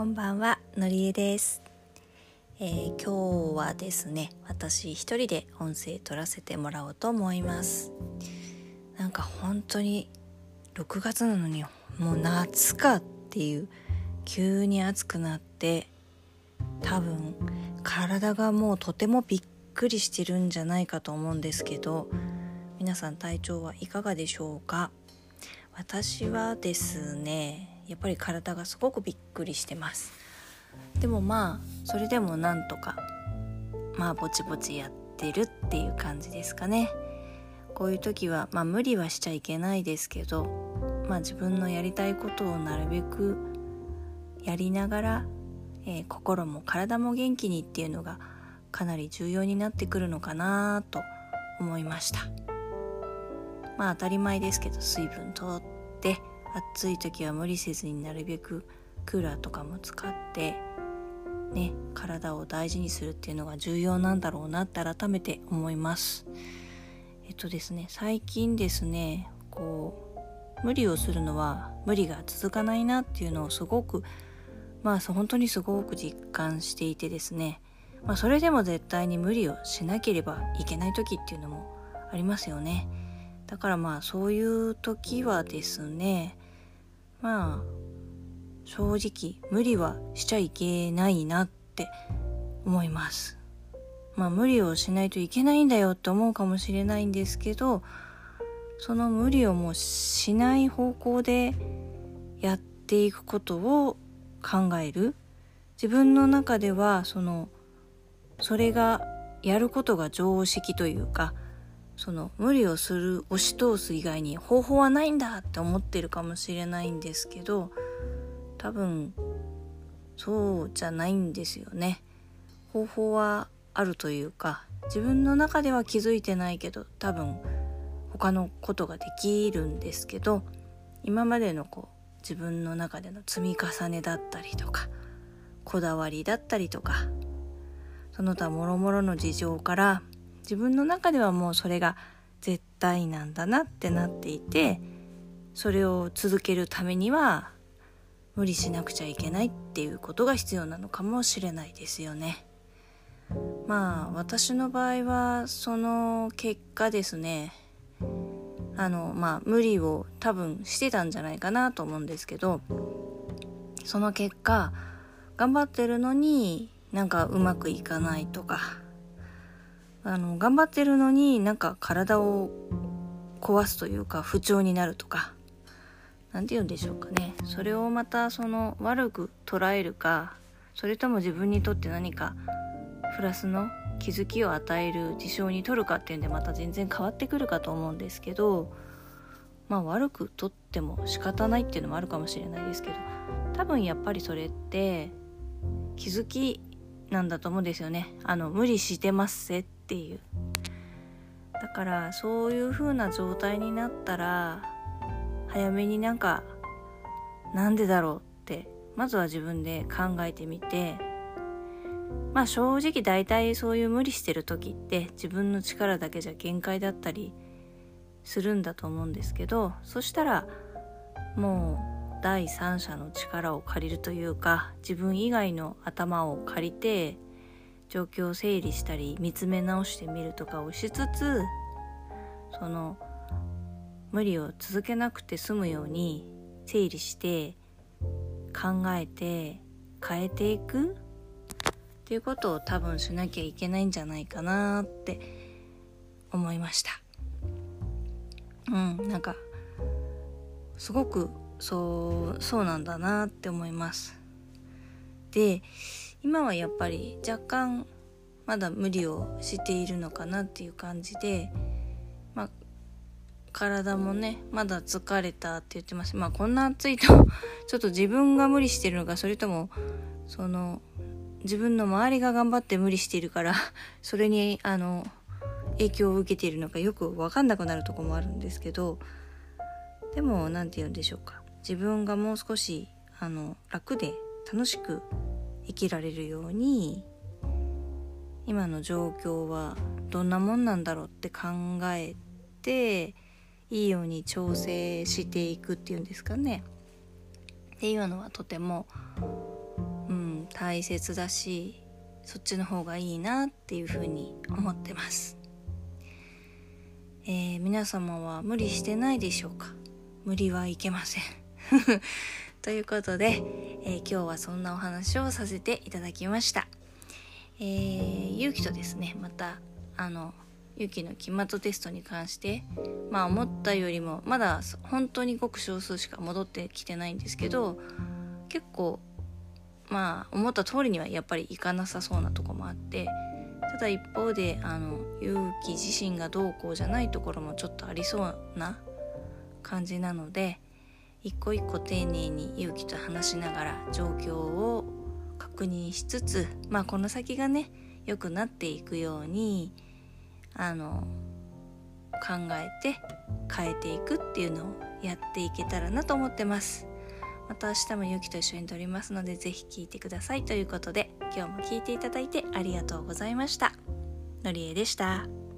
こんばんはのりえです、えー、今日はですね私一人で音声取らせてもらおうと思います。なんか本当に6月なのにもう夏かっていう急に暑くなって多分体がもうとてもびっくりしてるんじゃないかと思うんですけど皆さん体調はいかがでしょうか？私はですねやっぱり体がすごくびっくりしてます。でもまあそれでもなんとかまあぼちぼちやってるっていう感じですかね。こういう時はまあ無理はしちゃいけないですけどまあ自分のやりたいことをなるべくやりながら、えー、心も体も元気にっていうのがかなり重要になってくるのかなと思いました。まあ当たり前ですけど水分とって暑い時は無理せずになるべくクーラーとかも使ってね体を大事にするっていうのが重要なんだろうなって改めて思います。えっとですね最近ですねこう無理をするのは無理が続かないなっていうのをすごくまあ本当にすごく実感していてですね。まあそれでも絶対に無理をしなければいけない時っていうのもありますよね。だからまあそういう時はですねまあ正直無理はしちゃいけないなって思います。まあ無理をしないといけないんだよって思うかもしれないんですけどその無理をもうしない方向でやっていくことを考える。自分の中ではそのそれがやることが常識というかその無理をする押し通す以外に方法はないんだって思ってるかもしれないんですけど多分そうじゃないんですよね。方法はあるというか自分の中では気づいてないけど多分他のことができるんですけど今までのこう自分の中での積み重ねだったりとかこだわりだったりとかその他もろもろの事情から自分の中ではもうそれが絶対なんだなってなっていてそれを続けるためには無理しなくちゃいけないっていうことが必要なのかもしれないですよね。まあ私の場合はその結果ですねあのまあ無理を多分してたんじゃないかなと思うんですけどその結果頑張ってるのになんかうまくいかないとかあの頑張ってるのになんか体を壊すというか不調になるとか何て言うんでしょうかね。それをまたその悪く捉えるかそれとも自分にとって何かプラスの気づきを与える事象にとるかっていうんでまた全然変わってくるかと思うんですけどまあ悪くとっても仕方ないっていうのもあるかもしれないですけど多分やっぱりそれって気づきなんだと思うんですよね。あの無理してますっていう。だからそういう風な状態になったら早めになんかなんでだろうってまずは自分で考えてみてまあ正直大体そういう無理してる時って自分の力だけじゃ限界だったりするんだと思うんですけどそしたらもう第三者の力を借りるというか自分以外の頭を借りて状況を整理したり見つめ直してみるとかをしつつその無理を続けなくて済むように整理して考えて変えていくっていうことを多分しなきゃいけないんじゃないかなって思いました。うんなんかすごくそうそうなんだなって思います。で今はやっぱり若干まだ無理をしているのかなっていう感じで、まあ、体もねまだ疲れたって言ってますまあこんな暑いと ちょっと自分が無理してるのかそれともその自分の周りが頑張って無理しているから それにあの影響を受けているのかよく分かんなくなるとこもあるんですけどでも何て言うんでしょうか。自分がもう少しあの楽で楽しく生きられるように今の状況はどんなもんなんだろうって考えていいように調整していくっていうんですかね。っていうのはとてもうん大切だしそっちの方がいいなっていうふうに思ってます、えー、皆様は無理してないでしょうか？無理はいけません。ということで、えー、今日はそんなお話をさせていただきました。えー、ゆうきとですね、また、あの、ゆうきの期末テストに関して、まあ思ったよりも、まだ本当にごく少数しか戻ってきてないんですけど、結構、まあ思った通りにはやっぱりいかなさそうなとこもあって、ただ一方で、あの、ゆうき自身がどうこうじゃないところもちょっとありそうな感じなので、一個一個丁寧に勇気と話しながら状況を確認しつつまあこの先がね良くなっていくようにあの考えて変えていくっていうのをやっていけたらなと思ってますまた明日もゆきと一緒に撮りますので是非聴いてくださいということで今日も聴いていただいてありがとうございましたのりえでした。